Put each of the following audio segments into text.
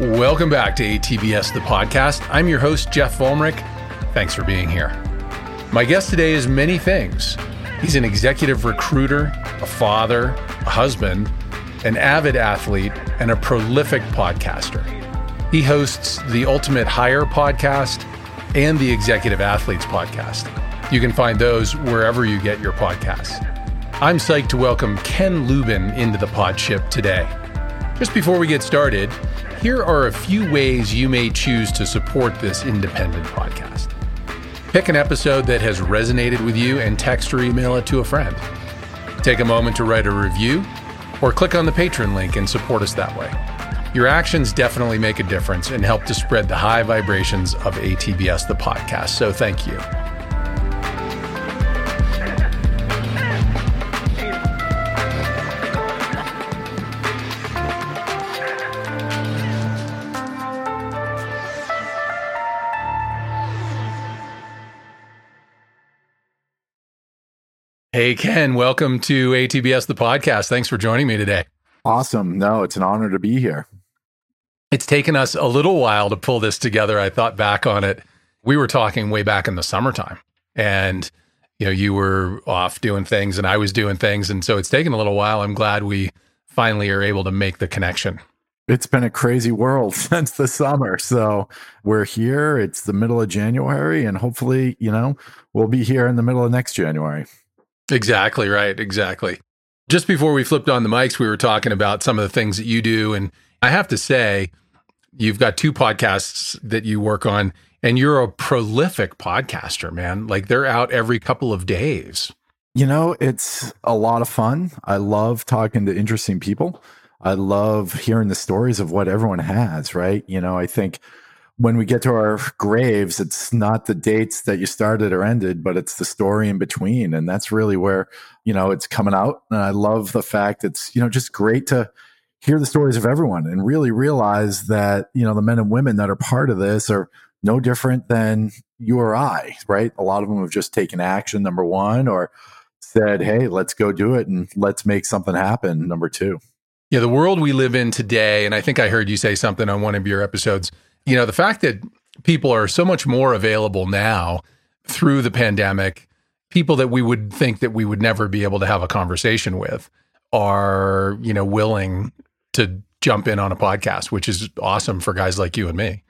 Welcome back to ATBS, the podcast. I'm your host, Jeff Volmrich. Thanks for being here. My guest today is many things. He's an executive recruiter, a father, a husband, an avid athlete, and a prolific podcaster. He hosts the Ultimate Hire podcast and the Executive Athletes podcast. You can find those wherever you get your podcasts. I'm psyched to welcome Ken Lubin into the podship today. Just before we get started, here are a few ways you may choose to support this independent podcast. Pick an episode that has resonated with you and text or email it to a friend. Take a moment to write a review or click on the Patreon link and support us that way. Your actions definitely make a difference and help to spread the high vibrations of ATBS, the podcast. So thank you. Hey, Ken, welcome to ATBS, the podcast. Thanks for joining me today. Awesome. No, it's an honor to be here. It's taken us a little while to pull this together. I thought back on it. We were talking way back in the summertime, and you know, you were off doing things and I was doing things. And so it's taken a little while. I'm glad we finally are able to make the connection. It's been a crazy world since the summer. So we're here. It's the middle of January, and hopefully, you know, we'll be here in the middle of next January. Exactly right. Exactly. Just before we flipped on the mics, we were talking about some of the things that you do. And I have to say, you've got two podcasts that you work on, and you're a prolific podcaster, man. Like they're out every couple of days. You know, it's a lot of fun. I love talking to interesting people. I love hearing the stories of what everyone has, right? You know, I think when we get to our graves, it's not the dates that you started or ended, but it's the story in between. And that's really where, you know, it's coming out. And I love the fact it's, you know, just great to hear the stories of everyone and really realize that, you know, the men and women that are part of this are no different than you or I, right? A lot of them have just taken action, number one, or said, hey, let's go do it and let's make something happen, number two. Yeah, the world we live in today, and I think I heard you say something on one of your episodes you know, the fact that people are so much more available now through the pandemic, people that we would think that we would never be able to have a conversation with are, you know, willing to jump in on a podcast, which is awesome for guys like you and me.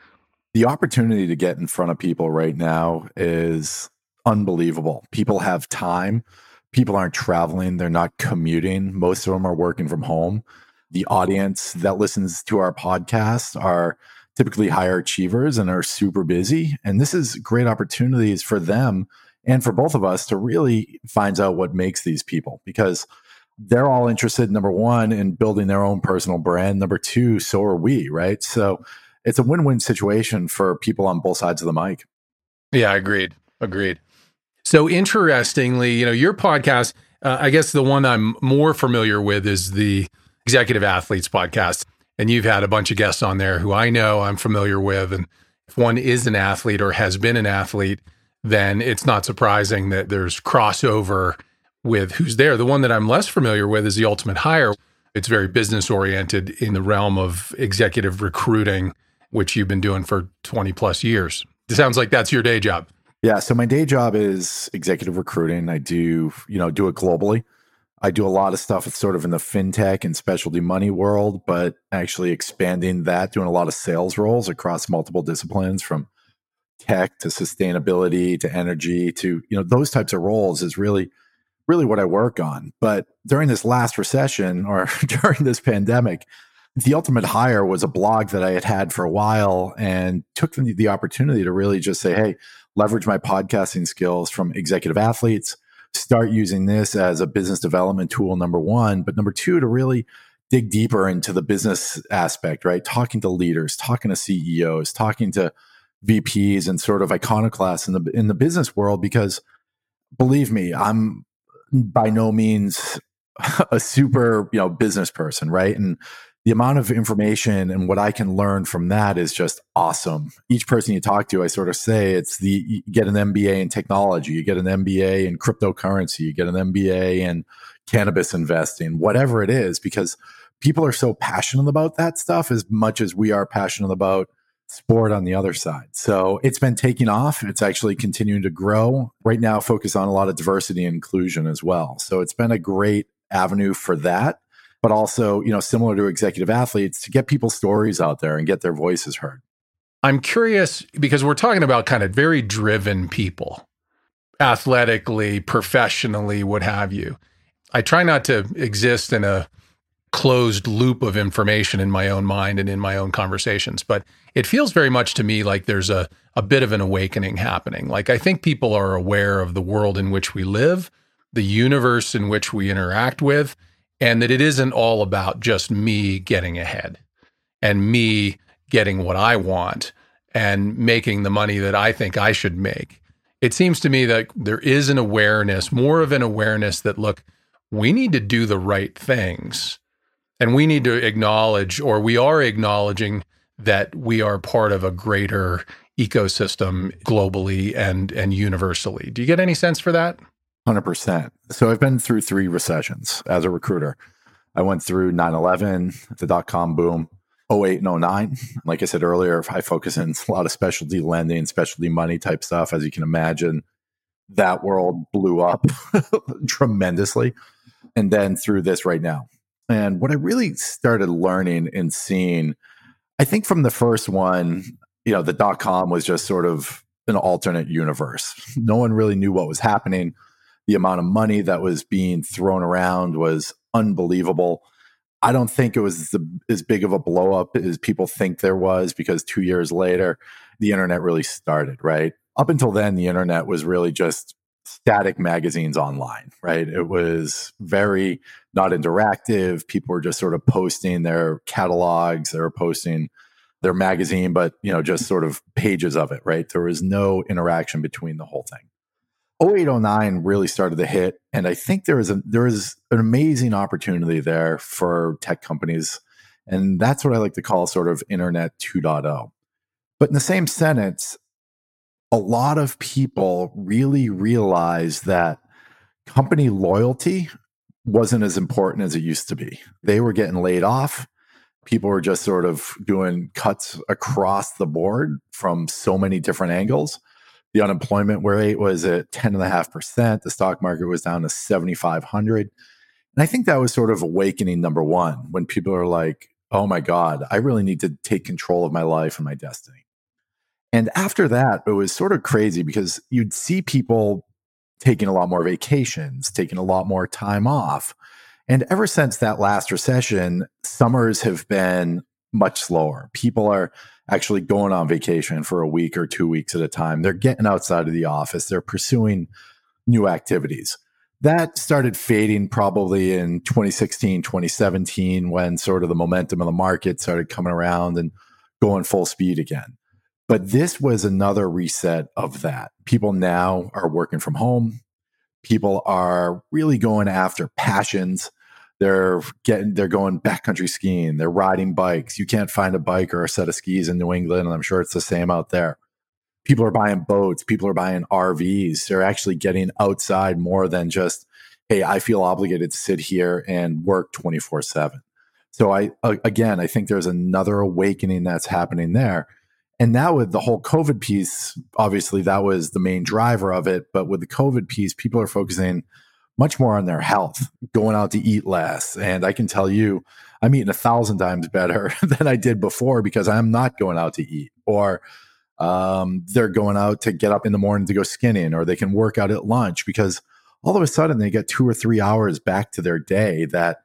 The opportunity to get in front of people right now is unbelievable. People have time. People aren't traveling, they're not commuting. Most of them are working from home. The audience that listens to our podcast are typically higher achievers and are super busy. And this is great opportunities for them and for both of us to really find out what makes these people because they're all interested, number one, in building their own personal brand. Number two, so are we, right? So it's a win win situation for people on both sides of the mic. Yeah, agreed. Agreed. So interestingly, you know, your podcast, uh, I guess the one I'm more familiar with is the Executive Athletes podcast. And you've had a bunch of guests on there who I know I'm familiar with. And if one is an athlete or has been an athlete, then it's not surprising that there's crossover with who's there. The one that I'm less familiar with is the Ultimate Hire. It's very business oriented in the realm of executive recruiting, which you've been doing for 20 plus years. It sounds like that's your day job. Yeah. So my day job is executive recruiting. I do, you know, do it globally. I do a lot of stuff It's sort of in the fintech and specialty money world, but actually expanding that, doing a lot of sales roles across multiple disciplines from tech to sustainability to energy to, you know, those types of roles is really, really what I work on. But during this last recession or during this pandemic, the ultimate hire was a blog that I had had for a while and took the, the opportunity to really just say, hey, leverage my podcasting skills from executive athletes start using this as a business development tool, number one. But number two, to really dig deeper into the business aspect, right? Talking to leaders, talking to CEOs, talking to VPs and sort of iconoclasts in the in the business world because believe me, I'm by no means a super, you know, business person, right? And the amount of information and what I can learn from that is just awesome. Each person you talk to, I sort of say it's the you get an MBA in technology, you get an MBA in cryptocurrency, you get an MBA in cannabis investing, whatever it is, because people are so passionate about that stuff as much as we are passionate about sport on the other side. So it's been taking off. It's actually continuing to grow. Right now, focus on a lot of diversity and inclusion as well. So it's been a great avenue for that. But also, you know, similar to executive athletes, to get people's stories out there and get their voices heard. I'm curious because we're talking about kind of very driven people, athletically, professionally, what have you. I try not to exist in a closed loop of information in my own mind and in my own conversations, but it feels very much to me like there's a, a bit of an awakening happening. Like I think people are aware of the world in which we live, the universe in which we interact with, and that it isn't all about just me getting ahead and me getting what I want and making the money that I think I should make. It seems to me that there is an awareness, more of an awareness that, look, we need to do the right things. And we need to acknowledge, or we are acknowledging, that we are part of a greater ecosystem globally and, and universally. Do you get any sense for that? 100%. So I've been through three recessions as a recruiter. I went through 9 11, the dot com boom, 08 and 09. Like I said earlier, I focus in a lot of specialty lending, specialty money type stuff. As you can imagine, that world blew up tremendously and then through this right now. And what I really started learning and seeing, I think from the first one, you know, the dot com was just sort of an alternate universe. No one really knew what was happening. The amount of money that was being thrown around was unbelievable. I don't think it was the, as big of a blow up as people think there was because two years later, the internet really started, right? Up until then, the internet was really just static magazines online, right? It was very not interactive. People were just sort of posting their catalogs, they were posting their magazine, but you know, just sort of pages of it, right? There was no interaction between the whole thing. 0809 really started to hit and i think there is a there is an amazing opportunity there for tech companies and that's what i like to call sort of internet 2.0 but in the same sentence a lot of people really realized that company loyalty wasn't as important as it used to be. They were getting laid off. People were just sort of doing cuts across the board from so many different angles. The unemployment rate was at 10.5%. The stock market was down to 7,500. And I think that was sort of awakening number one when people are like, oh my God, I really need to take control of my life and my destiny. And after that, it was sort of crazy because you'd see people taking a lot more vacations, taking a lot more time off. And ever since that last recession, summers have been much slower. People are actually going on vacation for a week or two weeks at a time. They're getting outside of the office, they're pursuing new activities. That started fading probably in 2016, 2017, when sort of the momentum of the market started coming around and going full speed again. But this was another reset of that. People now are working from home. People are really going after passions. They're getting, they're going backcountry skiing. They're riding bikes. You can't find a bike or a set of skis in New England. And I'm sure it's the same out there. People are buying boats. People are buying RVs. They're actually getting outside more than just, hey, I feel obligated to sit here and work 24 7. So I, again, I think there's another awakening that's happening there and now with the whole COVID piece, obviously that was the main driver of it. But with the COVID piece, people are focusing much more on their health, going out to eat less. And I can tell you, I'm eating a thousand times better than I did before because I'm not going out to eat. Or um, they're going out to get up in the morning to go skinning, or they can work out at lunch because all of a sudden they get two or three hours back to their day that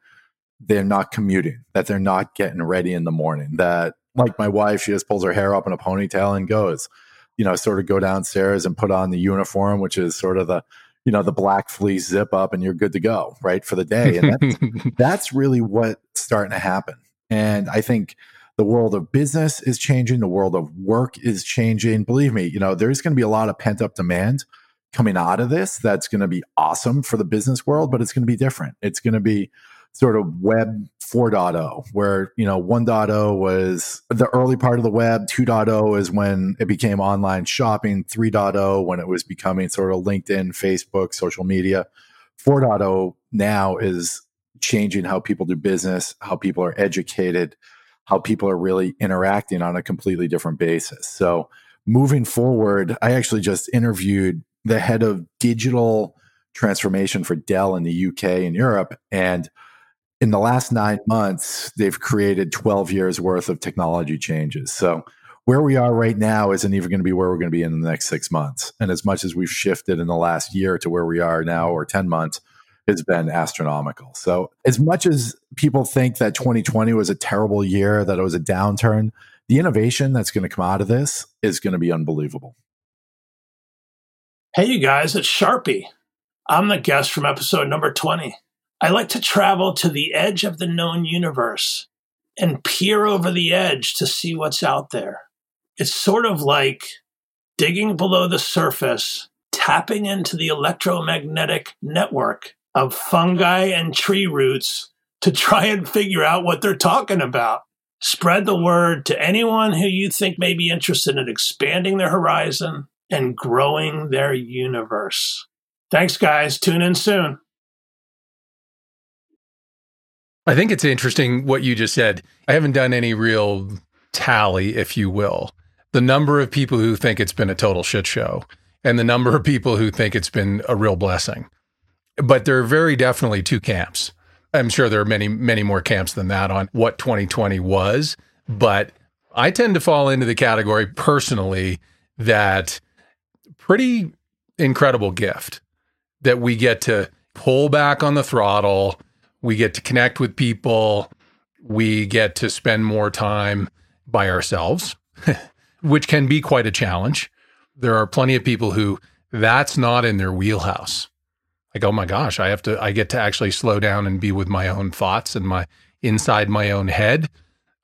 they're not commuting, that they're not getting ready in the morning, that like my wife, she just pulls her hair up in a ponytail and goes, you know, sort of go downstairs and put on the uniform, which is sort of the, you know, the black fleece zip up and you're good to go, right, for the day. And that's, that's really what's starting to happen. And I think the world of business is changing, the world of work is changing. Believe me, you know, there's going to be a lot of pent up demand coming out of this that's going to be awesome for the business world, but it's going to be different. It's going to be sort of web 4.0 where you know 1.0 was the early part of the web 2.0 is when it became online shopping 3.0 when it was becoming sort of linkedin facebook social media 4.0 now is changing how people do business, how people are educated, how people are really interacting on a completely different basis. So, moving forward, I actually just interviewed the head of digital transformation for Dell in the UK and Europe. And in the last nine months, they've created 12 years worth of technology changes. So, where we are right now isn't even going to be where we're going to be in the next six months. And as much as we've shifted in the last year to where we are now or 10 months, it's been astronomical. So, as much as people think that 2020 was a terrible year, that it was a downturn, the innovation that's going to come out of this is going to be unbelievable. Hey, you guys, it's Sharpie. I'm the guest from episode number 20. I like to travel to the edge of the known universe and peer over the edge to see what's out there. It's sort of like digging below the surface, tapping into the electromagnetic network of fungi and tree roots to try and figure out what they're talking about. Spread the word to anyone who you think may be interested in expanding their horizon and growing their universe. Thanks, guys. Tune in soon. I think it's interesting what you just said. I haven't done any real tally, if you will. The number of people who think it's been a total shit show and the number of people who think it's been a real blessing. But there are very definitely two camps. I'm sure there are many, many more camps than that on what 2020 was. But I tend to fall into the category personally that pretty incredible gift that we get to pull back on the throttle, we get to connect with people, we get to spend more time by ourselves, which can be quite a challenge. There are plenty of people who that's not in their wheelhouse. Like, oh my gosh, I have to, I get to actually slow down and be with my own thoughts and my inside my own head.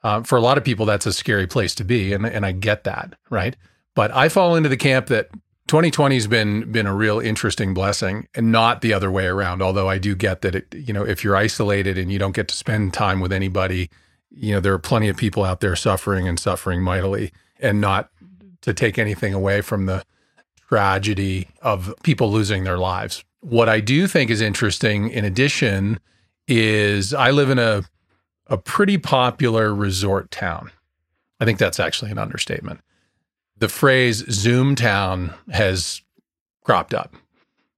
Uh, for a lot of people, that's a scary place to be. And, and I get that. Right. But I fall into the camp that 2020 has been been a real interesting blessing and not the other way around although i do get that it, you know if you're isolated and you don't get to spend time with anybody you know there are plenty of people out there suffering and suffering mightily and not to take anything away from the tragedy of people losing their lives. What i do think is interesting in addition is i live in a a pretty popular resort town. I think that's actually an understatement the phrase Zoom Town has cropped up.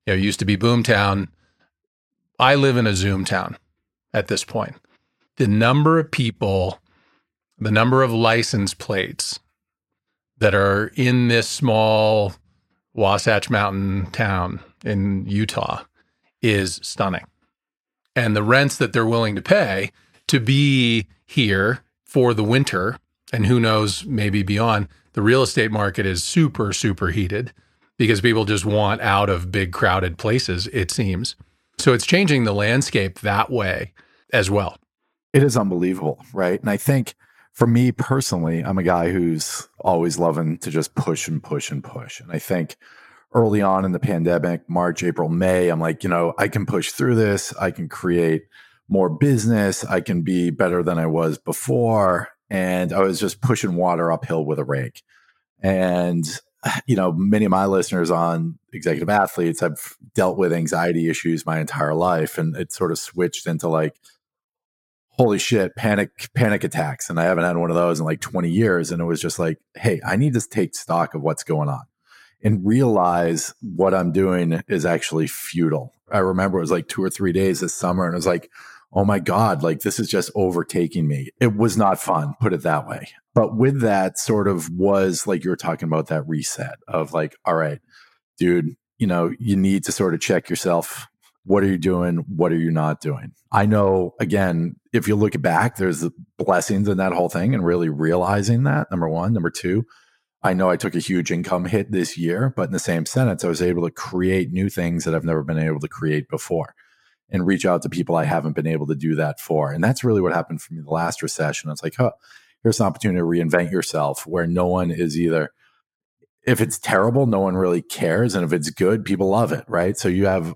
You know, it used to be Boomtown. I live in a Zoom town at this point. The number of people, the number of license plates that are in this small Wasatch Mountain town in Utah is stunning. And the rents that they're willing to pay to be here for the winter and who knows, maybe beyond, the real estate market is super, super heated because people just want out of big crowded places, it seems. So it's changing the landscape that way as well. It is unbelievable, right? And I think for me personally, I'm a guy who's always loving to just push and push and push. And I think early on in the pandemic, March, April, May, I'm like, you know, I can push through this. I can create more business. I can be better than I was before and I was just pushing water uphill with a rake. And you know, many of my listeners on executive athletes, I've dealt with anxiety issues my entire life, and it sort of switched into like, holy shit, panic, panic attacks, and I haven't had one of those in like 20 years. And it was just like, hey, I need to take stock of what's going on and realize what I'm doing is actually futile. I remember it was like two or three days this summer, and it was like, oh my God, like this is just overtaking me. It was not fun, put it that way. But with that, sort of was like you were talking about that reset of like, all right, dude, you know, you need to sort of check yourself. What are you doing? What are you not doing? I know, again, if you look back, there's blessings in that whole thing and really realizing that. Number one. Number two, I know I took a huge income hit this year, but in the same sentence, I was able to create new things that I've never been able to create before and reach out to people I haven't been able to do that for. And that's really what happened for me the last recession. It's like, huh, here's an opportunity to reinvent yourself where no one is either if it's terrible, no one really cares. And if it's good, people love it, right? So you have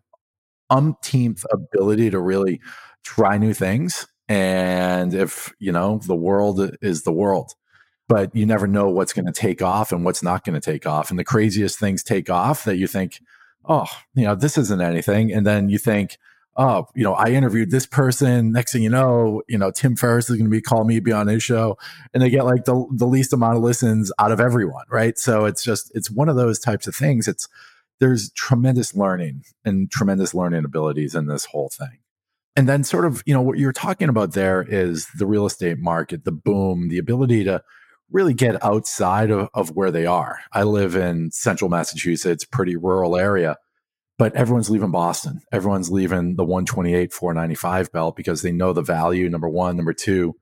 umpteenth ability to really try new things. And if, you know, the world is the world, but you never know what's going to take off and what's not going to take off. And the craziest things take off that you think, oh, you know, this isn't anything. And then you think, oh, you know, I interviewed this person. Next thing you know, you know, Tim Ferriss is going to be calling me be on his show, and they get like the the least amount of listens out of everyone, right? So it's just it's one of those types of things. It's there's tremendous learning and tremendous learning abilities in this whole thing. And then sort of, you know, what you're talking about there is the real estate market, the boom, the ability to really get outside of, of where they are. I live in central Massachusetts, pretty rural area but everyone's leaving Boston. Everyone's leaving the 128, 495 belt because they know the value. Number one. Number two,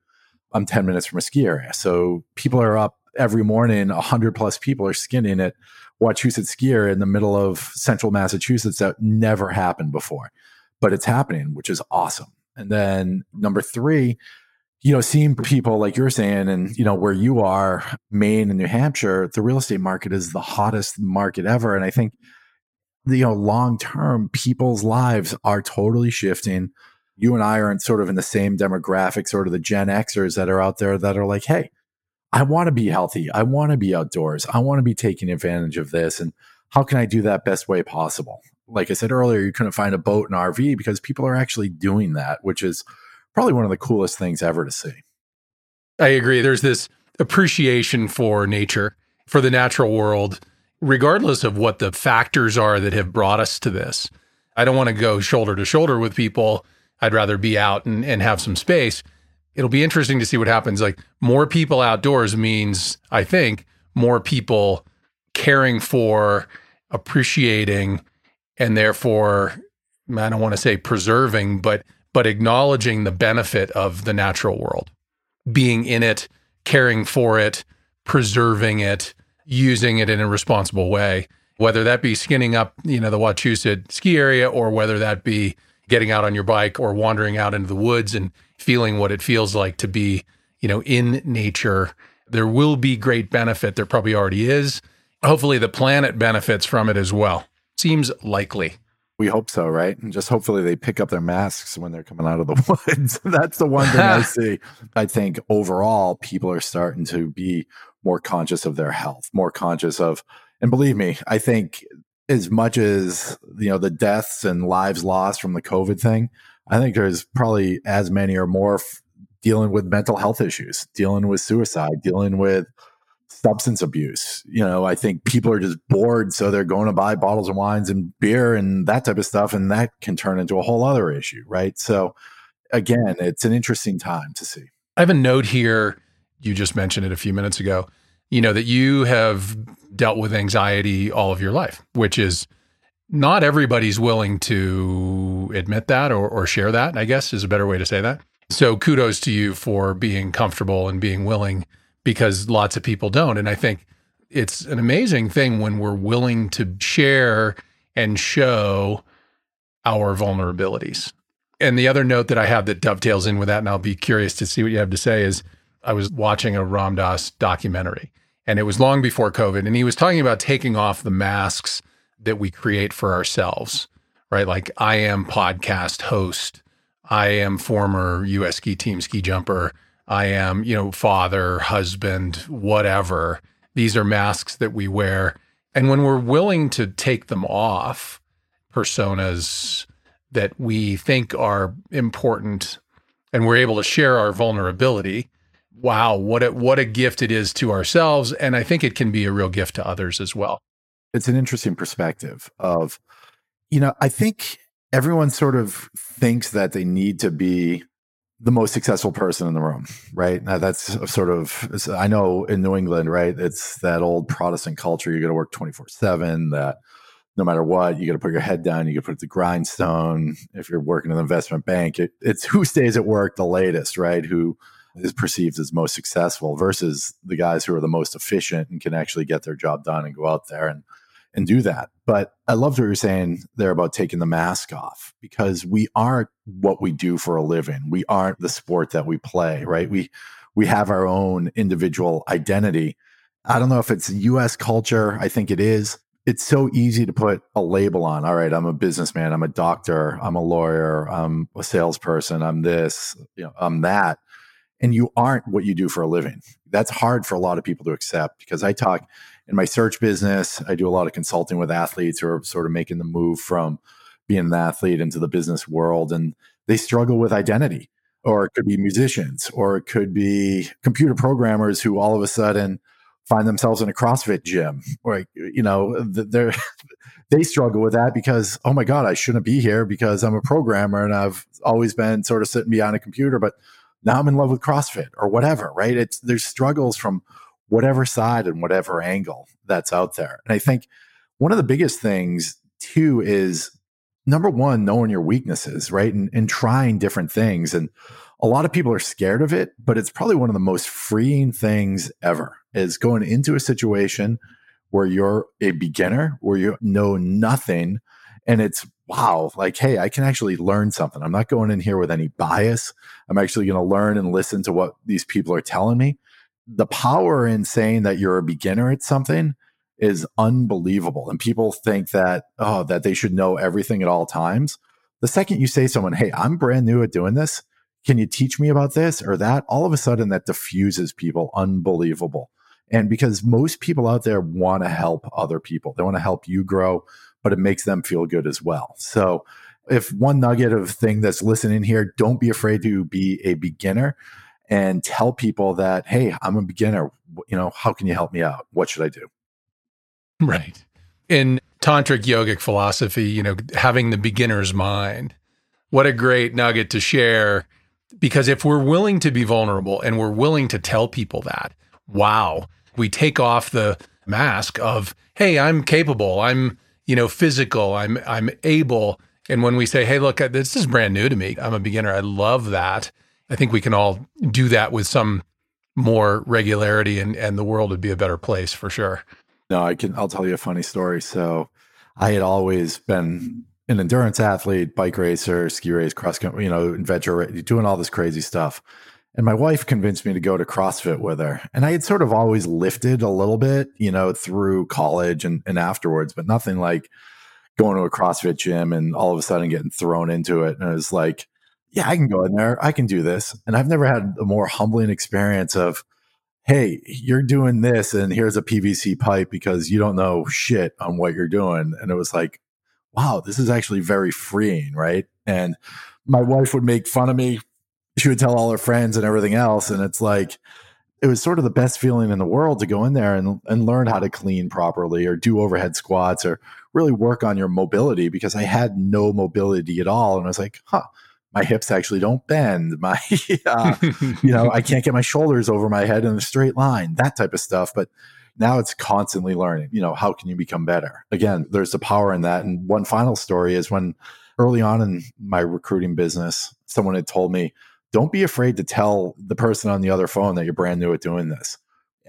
I'm 10 minutes from a ski area. So people are up every morning, 100 plus people are skinning at Wachusett Skier in the middle of central Massachusetts. That never happened before, but it's happening, which is awesome. And then number three, you know, seeing people like you're saying, and you know, where you are, Maine and New Hampshire, the real estate market is the hottest market ever. And I think you know, long term, people's lives are totally shifting. You and I are in sort of in the same demographic, sort of the Gen Xers that are out there that are like, hey, I want to be healthy. I want to be outdoors. I want to be taking advantage of this. And how can I do that best way possible? Like I said earlier, you couldn't find a boat and RV because people are actually doing that, which is probably one of the coolest things ever to see. I agree. There's this appreciation for nature, for the natural world regardless of what the factors are that have brought us to this. I don't want to go shoulder to shoulder with people. I'd rather be out and, and have some space. It'll be interesting to see what happens. Like more people outdoors means, I think, more people caring for, appreciating, and therefore, I don't want to say preserving, but but acknowledging the benefit of the natural world, being in it, caring for it, preserving it, using it in a responsible way, whether that be skinning up, you know, the Wachusett ski area or whether that be getting out on your bike or wandering out into the woods and feeling what it feels like to be, you know, in nature. There will be great benefit. There probably already is. Hopefully the planet benefits from it as well. Seems likely. We hope so, right? And just hopefully they pick up their masks when they're coming out of the woods. That's the one thing I see. I think overall, people are starting to be more conscious of their health, more conscious of, and believe me, I think as much as, you know, the deaths and lives lost from the COVID thing, I think there's probably as many or more f- dealing with mental health issues, dealing with suicide, dealing with substance abuse. You know, I think people are just bored. So they're going to buy bottles of wines and beer and that type of stuff. And that can turn into a whole other issue. Right. So again, it's an interesting time to see. I have a note here you just mentioned it a few minutes ago, you know, that you have dealt with anxiety all of your life, which is not everybody's willing to admit that or, or share that, I guess is a better way to say that. So kudos to you for being comfortable and being willing because lots of people don't. And I think it's an amazing thing when we're willing to share and show our vulnerabilities. And the other note that I have that dovetails in with that, and I'll be curious to see what you have to say, is I was watching a Ram Dass documentary, and it was long before COVID, and he was talking about taking off the masks that we create for ourselves, right? Like I am podcast host, I am former U.S. ski team ski jumper, I am you know father, husband, whatever. These are masks that we wear, and when we're willing to take them off, personas that we think are important and we're able to share our vulnerability wow, what a, what a gift it is to ourselves. And I think it can be a real gift to others as well. It's an interesting perspective of, you know, I think everyone sort of thinks that they need to be the most successful person in the room, right? Now that's sort of, I know in New England, right? It's that old Protestant culture. You got to work 24 seven, that no matter what, you got to put your head down. You got to put the grindstone. If you're working in an investment bank, it, it's who stays at work the latest, right? Who, is perceived as most successful versus the guys who are the most efficient and can actually get their job done and go out there and and do that. But I loved what you're saying there about taking the mask off because we aren't what we do for a living. We aren't the sport that we play, right? We we have our own individual identity. I don't know if it's US culture, I think it is. It's so easy to put a label on. All right, I'm a businessman, I'm a doctor, I'm a lawyer, I'm a salesperson, I'm this, you know, I'm that and you aren't what you do for a living. That's hard for a lot of people to accept because I talk in my search business, I do a lot of consulting with athletes who are sort of making the move from being an athlete into the business world and they struggle with identity or it could be musicians or it could be computer programmers who all of a sudden find themselves in a CrossFit gym or you know they're they struggle with that because oh my god I shouldn't be here because I'm a programmer and I've always been sort of sitting behind a computer but now I'm in love with CrossFit or whatever right? It's there's struggles from whatever side and whatever angle that's out there. And I think one of the biggest things too is number one knowing your weaknesses right? And, and trying different things. And a lot of people are scared of it but it's probably one of the most freeing things ever is going into a situation where you're a beginner, where you know nothing, and it's wow, like, hey, I can actually learn something. I'm not going in here with any bias. I'm actually going to learn and listen to what these people are telling me. The power in saying that you're a beginner at something is unbelievable. And people think that, oh, that they should know everything at all times. The second you say someone, hey, I'm brand new at doing this, can you teach me about this or that? All of a sudden that diffuses people unbelievable. And because most people out there want to help other people, they want to help you grow, but it makes them feel good as well. So, if one nugget of thing that's listening here, don't be afraid to be a beginner and tell people that, hey, I'm a beginner. You know, how can you help me out? What should I do? Right. In tantric yogic philosophy, you know, having the beginner's mind, what a great nugget to share. Because if we're willing to be vulnerable and we're willing to tell people that, wow, we take off the mask of, hey, I'm capable, I'm, you know, physical, I'm I'm able. And when we say, hey, look, uh, this is brand new to me. I'm a beginner. I love that. I think we can all do that with some more regularity and and the world would be a better place for sure. No, I can I'll tell you a funny story. So I had always been an endurance athlete, bike racer, ski race, cross country, you know, adventure, doing all this crazy stuff. And my wife convinced me to go to CrossFit with her. And I had sort of always lifted a little bit, you know, through college and, and afterwards, but nothing like going to a CrossFit gym and all of a sudden getting thrown into it. And it was like, yeah, I can go in there. I can do this. And I've never had a more humbling experience of, hey, you're doing this and here's a PVC pipe because you don't know shit on what you're doing. And it was like, wow, this is actually very freeing, right? And my wife would make fun of me she would tell all her friends and everything else. And it's like, it was sort of the best feeling in the world to go in there and, and learn how to clean properly or do overhead squats or really work on your mobility because I had no mobility at all. And I was like, huh, my hips actually don't bend. My, uh, you know, I can't get my shoulders over my head in a straight line, that type of stuff. But now it's constantly learning, you know, how can you become better? Again, there's the power in that. And one final story is when early on in my recruiting business, someone had told me, don't be afraid to tell the person on the other phone that you're brand new at doing this.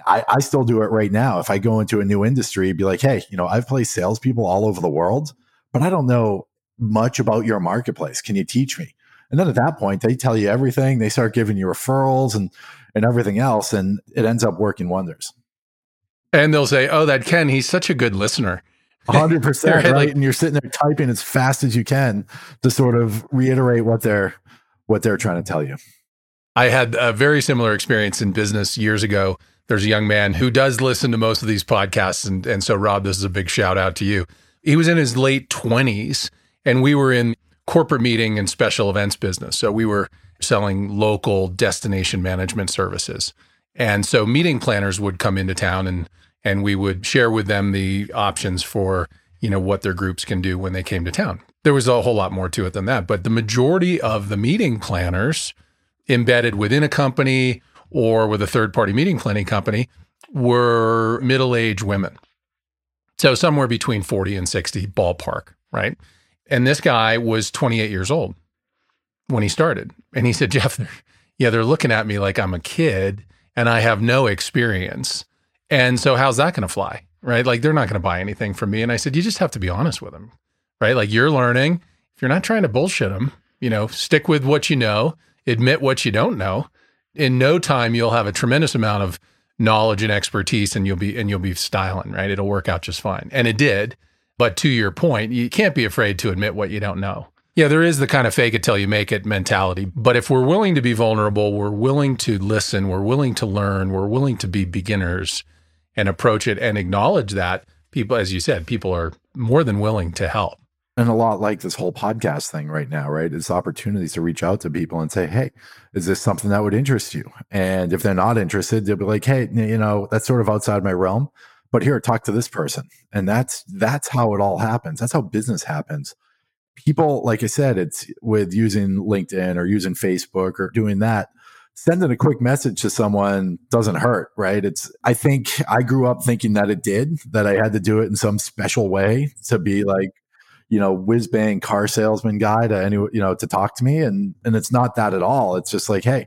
I, I still do it right now. If I go into a new industry, be like, hey, you know, I've placed salespeople all over the world, but I don't know much about your marketplace. Can you teach me? And then at that point, they tell you everything. They start giving you referrals and and everything else, and it ends up working wonders. And they'll say, "Oh, that Ken, he's such a good listener." hundred percent, right? Like, and you're sitting there typing as fast as you can to sort of reiterate what they're what they're trying to tell you. I had a very similar experience in business years ago. There's a young man who does listen to most of these podcasts. And, and so, Rob, this is a big shout out to you. He was in his late 20s, and we were in corporate meeting and special events business. So, we were selling local destination management services. And so, meeting planners would come into town and and we would share with them the options for you know what their groups can do when they came to town there was a whole lot more to it than that. But the majority of the meeting planners embedded within a company or with a third party meeting planning company were middle aged women. So somewhere between 40 and 60 ballpark, right? And this guy was 28 years old when he started. And he said, Jeff, yeah, they're looking at me like I'm a kid and I have no experience. And so how's that going to fly? Right? Like they're not going to buy anything from me. And I said, you just have to be honest with them right? Like you're learning. If you're not trying to bullshit them, you know, stick with what you know, admit what you don't know. In no time, you'll have a tremendous amount of knowledge and expertise, and you'll be and you'll be styling, right? It'll work out just fine, and it did. But to your point, you can't be afraid to admit what you don't know. Yeah, there is the kind of fake it till you make it mentality. But if we're willing to be vulnerable, we're willing to listen, we're willing to learn, we're willing to be beginners and approach it and acknowledge that people, as you said, people are more than willing to help. And a lot like this whole podcast thing right now, right? It's opportunities to reach out to people and say, Hey, is this something that would interest you? And if they're not interested, they'll be like, Hey, you know, that's sort of outside my realm, but here, talk to this person. And that's, that's how it all happens. That's how business happens. People, like I said, it's with using LinkedIn or using Facebook or doing that. Sending a quick message to someone doesn't hurt, right? It's, I think I grew up thinking that it did, that I had to do it in some special way to be like, you know, whiz bang car salesman guy to any, you know, to talk to me. And, and it's not that at all. It's just like, Hey,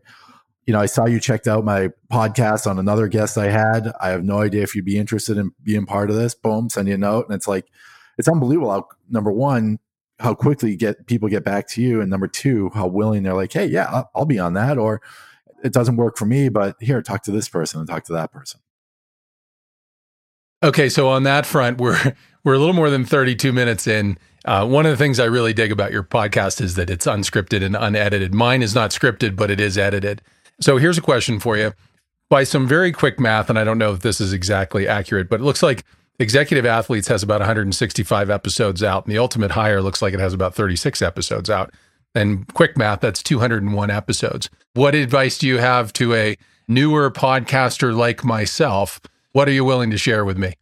you know, I saw you checked out my podcast on another guest I had. I have no idea if you'd be interested in being part of this. Boom, send you a note. And it's like, it's unbelievable how, number one, how quickly get people get back to you. And number two, how willing they're like, Hey, yeah, I'll, I'll be on that. Or it doesn't work for me, but here, talk to this person and talk to that person. Okay. So on that front, we're, we're a little more than 32 minutes in. Uh, one of the things I really dig about your podcast is that it's unscripted and unedited. Mine is not scripted, but it is edited. So here's a question for you. By some very quick math, and I don't know if this is exactly accurate, but it looks like Executive Athletes has about 165 episodes out, and the Ultimate Hire looks like it has about 36 episodes out. And quick math, that's 201 episodes. What advice do you have to a newer podcaster like myself? What are you willing to share with me?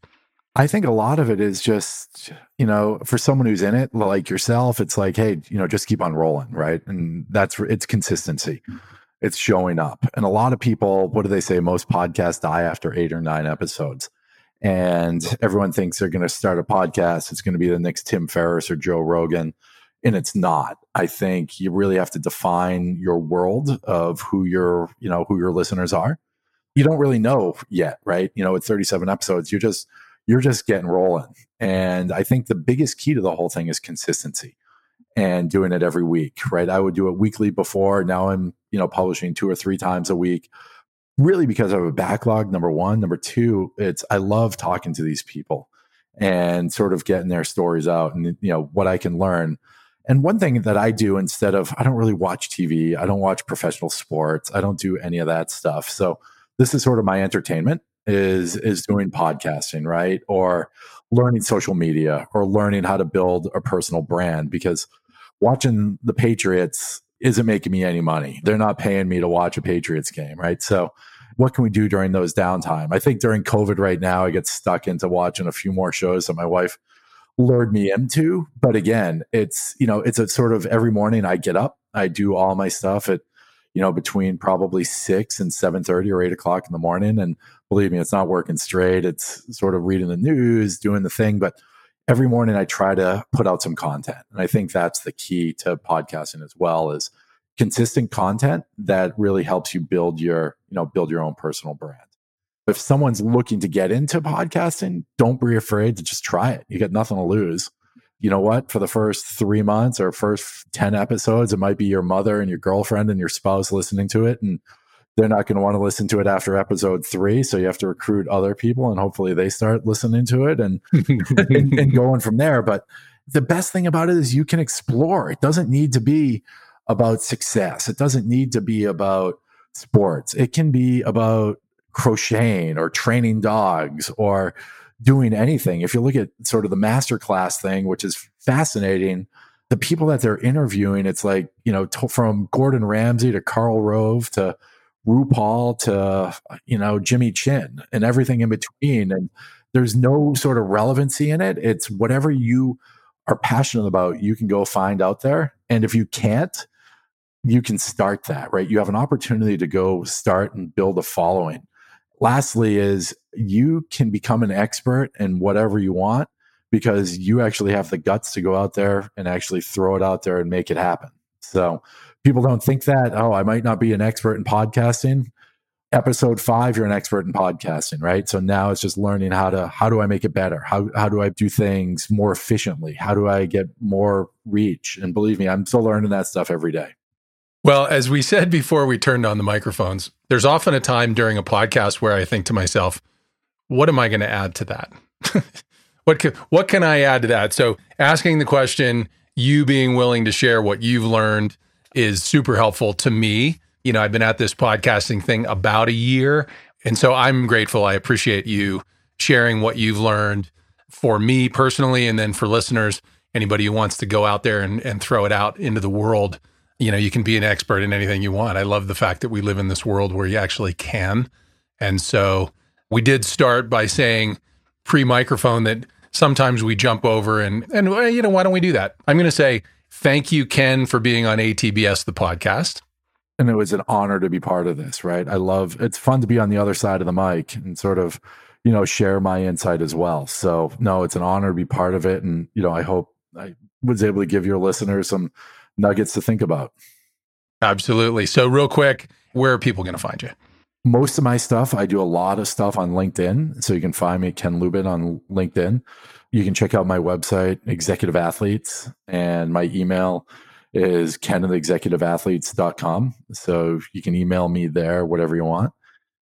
I think a lot of it is just, you know, for someone who's in it, like yourself, it's like, hey, you know, just keep on rolling, right? And that's it's consistency. It's showing up. And a lot of people, what do they say? Most podcasts die after eight or nine episodes. And everyone thinks they're going to start a podcast. It's going to be the next Tim Ferriss or Joe Rogan. And it's not. I think you really have to define your world of who your, you know, who your listeners are. You don't really know yet, right? You know, with 37 episodes, you're just you're just getting rolling. And I think the biggest key to the whole thing is consistency and doing it every week, right? I would do it weekly before. Now I'm, you know, publishing two or three times a week, really because have a backlog. Number one. Number two, it's, I love talking to these people and sort of getting their stories out and, you know, what I can learn. And one thing that I do instead of, I don't really watch TV, I don't watch professional sports, I don't do any of that stuff. So this is sort of my entertainment is is doing podcasting, right? Or learning social media or learning how to build a personal brand because watching the Patriots isn't making me any money. They're not paying me to watch a Patriots game, right? So what can we do during those downtime? I think during COVID right now, I get stuck into watching a few more shows that my wife lured me into. But again, it's, you know, it's a sort of every morning I get up, I do all my stuff at, you know, between probably six and seven thirty or eight o'clock in the morning. And believe me, it's not working straight. It's sort of reading the news, doing the thing, but every morning I try to put out some content. And I think that's the key to podcasting as well is consistent content that really helps you build your, you know, build your own personal brand. If someone's looking to get into podcasting, don't be afraid to just try it. You got nothing to lose. You know what? For the first three months or first 10 episodes, it might be your mother and your girlfriend and your spouse listening to it. And they're not going to want to listen to it after episode three. So you have to recruit other people and hopefully they start listening to it and, and, and, going from there. But the best thing about it is you can explore. It doesn't need to be about success. It doesn't need to be about sports. It can be about crocheting or training dogs or doing anything. If you look at sort of the masterclass thing, which is fascinating, the people that they're interviewing, it's like, you know, to, from Gordon Ramsay to Karl Rove to RuPaul to you know Jimmy Chin and everything in between and there's no sort of relevancy in it. It's whatever you are passionate about you can go find out there. And if you can't you can start that right? You have an opportunity to go start and build a following. Lastly is you can become an expert in whatever you want because you actually have the guts to go out there and actually throw it out there and make it happen. So people don't think that, oh, I might not be an expert in podcasting. Episode five, you're an expert in podcasting, right? So now it's just learning how to how do I make it better? How how do I do things more efficiently? How do I get more reach? And believe me, I'm still learning that stuff every day. Well, as we said before we turned on the microphones, there's often a time during a podcast where I think to myself, what am I going to add to that? what can, what can I add to that? So asking the question, you being willing to share what you've learned, is super helpful to me. You know, I've been at this podcasting thing about a year. And so I'm grateful. I appreciate you sharing what you've learned for me personally and then for listeners. anybody who wants to go out there and, and throw it out into the world, you know, you can be an expert in anything you want. I love the fact that we live in this world where you actually can. And so we did start by saying pre microphone that sometimes we jump over and, and, you know, why don't we do that? I'm going to say, thank you, Ken, for being on ATBS, the podcast. And it was an honor to be part of this, right? I love it's fun to be on the other side of the mic and sort of, you know, share my insight as well. So, no, it's an honor to be part of it. And, you know, I hope I was able to give your listeners some nuggets to think about. Absolutely. So, real quick, where are people going to find you? Most of my stuff, I do a lot of stuff on LinkedIn. So, you can find me, Ken Lubin, on LinkedIn. You can check out my website, Executive Athletes, and my email is ken at executiveathletes.com. So, you can email me there, whatever you want.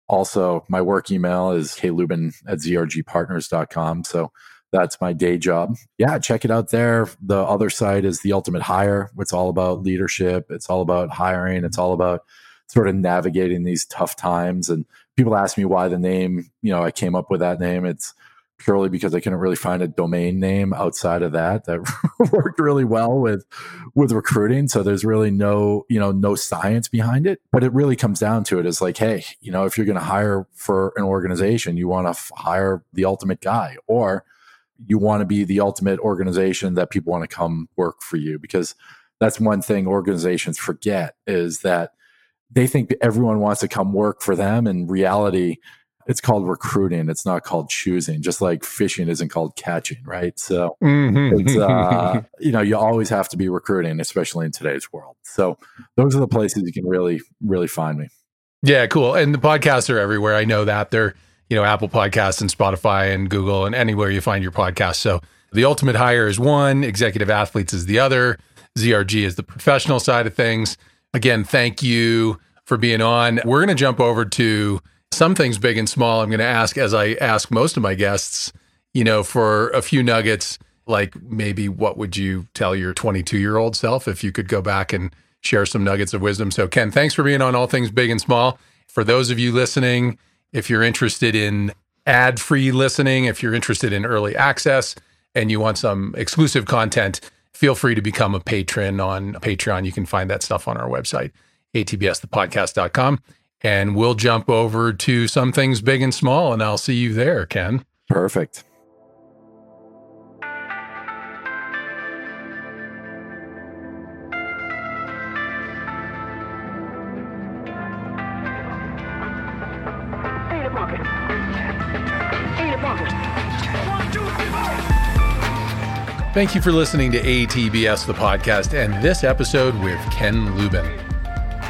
Also, my work email is klubin at zrgpartners.com. So, that's my day job. Yeah, check it out there. The other side is the ultimate hire. It's all about leadership. It's all about hiring. It's all about sort of navigating these tough times. And people ask me why the name, you know, I came up with that name. It's purely because I couldn't really find a domain name outside of that that worked really well with with recruiting. So there's really no, you know, no science behind it. But it really comes down to it is like, hey, you know, if you're going to hire for an organization, you want to f- hire the ultimate guy or you want to be the ultimate organization that people want to come work for you because that's one thing organizations forget is that they think everyone wants to come work for them. In reality it's called recruiting. It's not called choosing just like fishing isn't called catching right? So mm-hmm. it's uh, you know you always have to be recruiting especially in today's world. So those are the places you can really really find me. Yeah cool. And the podcasts are everywhere. I know that. They're you know, Apple Podcasts and Spotify and Google and anywhere you find your podcast. So the ultimate hire is one, executive athletes is the other, ZRG is the professional side of things. Again, thank you for being on. We're going to jump over to some things big and small. I'm going to ask, as I ask most of my guests, you know, for a few nuggets, like maybe what would you tell your 22 year old self if you could go back and share some nuggets of wisdom? So, Ken, thanks for being on All Things Big and Small. For those of you listening, if you're interested in ad free listening, if you're interested in early access and you want some exclusive content, feel free to become a patron on Patreon. You can find that stuff on our website, atbsthepodcast.com. And we'll jump over to some things big and small, and I'll see you there, Ken. Perfect. Thank you for listening to ATBS, the podcast, and this episode with Ken Lubin.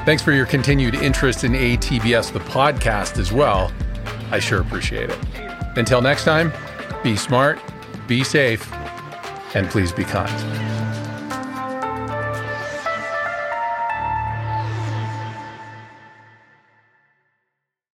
Thanks for your continued interest in ATBS, the podcast, as well. I sure appreciate it. Until next time, be smart, be safe, and please be kind.